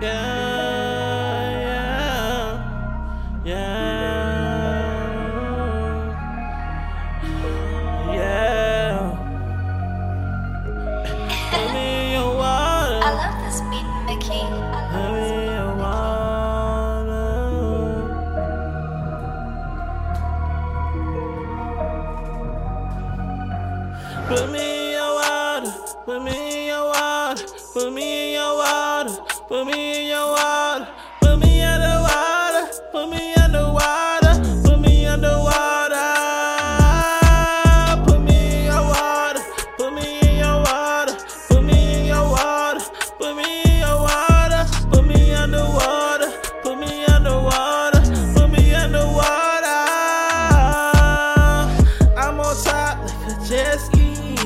yeah, yeah, yeah. Put me in your water. I love this beat, Mickey. I Put love me your water. Put me in your water. Put me in your water. Put me in your water. Put me in your water. Put me underwater. Put me underwater. Put me underwater. Put me in your water. Put me in your water. Put me in your water. Put me in your water. Put me underwater. Put me underwater. Put me underwater. I'm on top like a jet ski.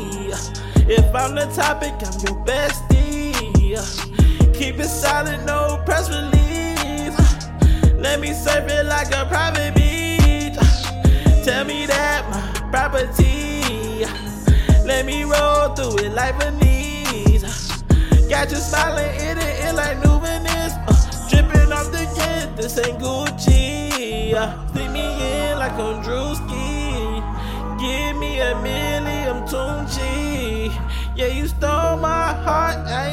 If I'm the topic, I'm your bestie. Keep it silent, no press release. Let me surf it like a private beach. Tell me that my property. Let me roll through it like Venice. Got you smiling in it, it like new Venice. Uh, dripping off the kid, this ain't Gucci. Uh, me in like I'm Drewski. Give me a million Tunechi. Yeah, you stole my heart. I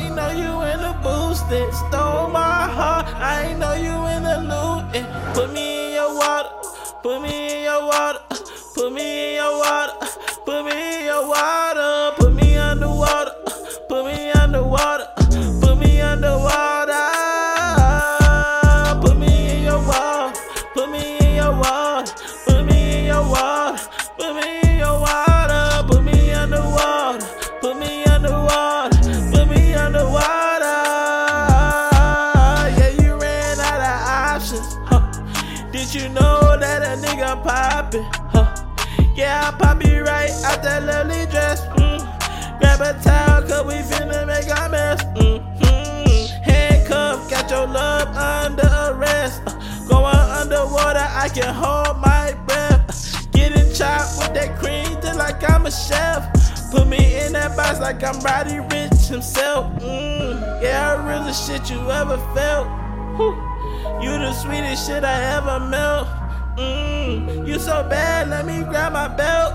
the. Stole my heart. I know you in the looting. Eh. Put me in your water. Put me in your water. Put me in your water. You know that a nigga poppin'? Huh. Yeah, I pop it right out that lovely dress. Mm. Grab a towel, cause we finna make a mess. Mm-hmm. Handcuff, got your love under arrest. Uh, going underwater, I can hold my breath. Uh, getting chopped with that cream, just like I'm a chef. Put me in that box like I'm Roddy Ricch himself. Mm. Yeah, I really shit you ever felt. Whew. You the sweetest shit I ever met. Mmm, you so bad, let me grab my belt.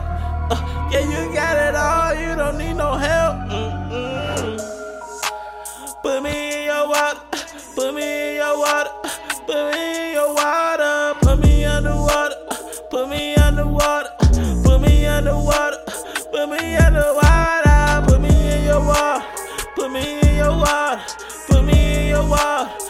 Uh, yeah, you got it all, you don't need no help. Mm-mm. Put me in your water, put me in your water, put me in your water, put me underwater, put me underwater, put me underwater, put me underwater, put me in your water, put me in your water, put me in your water.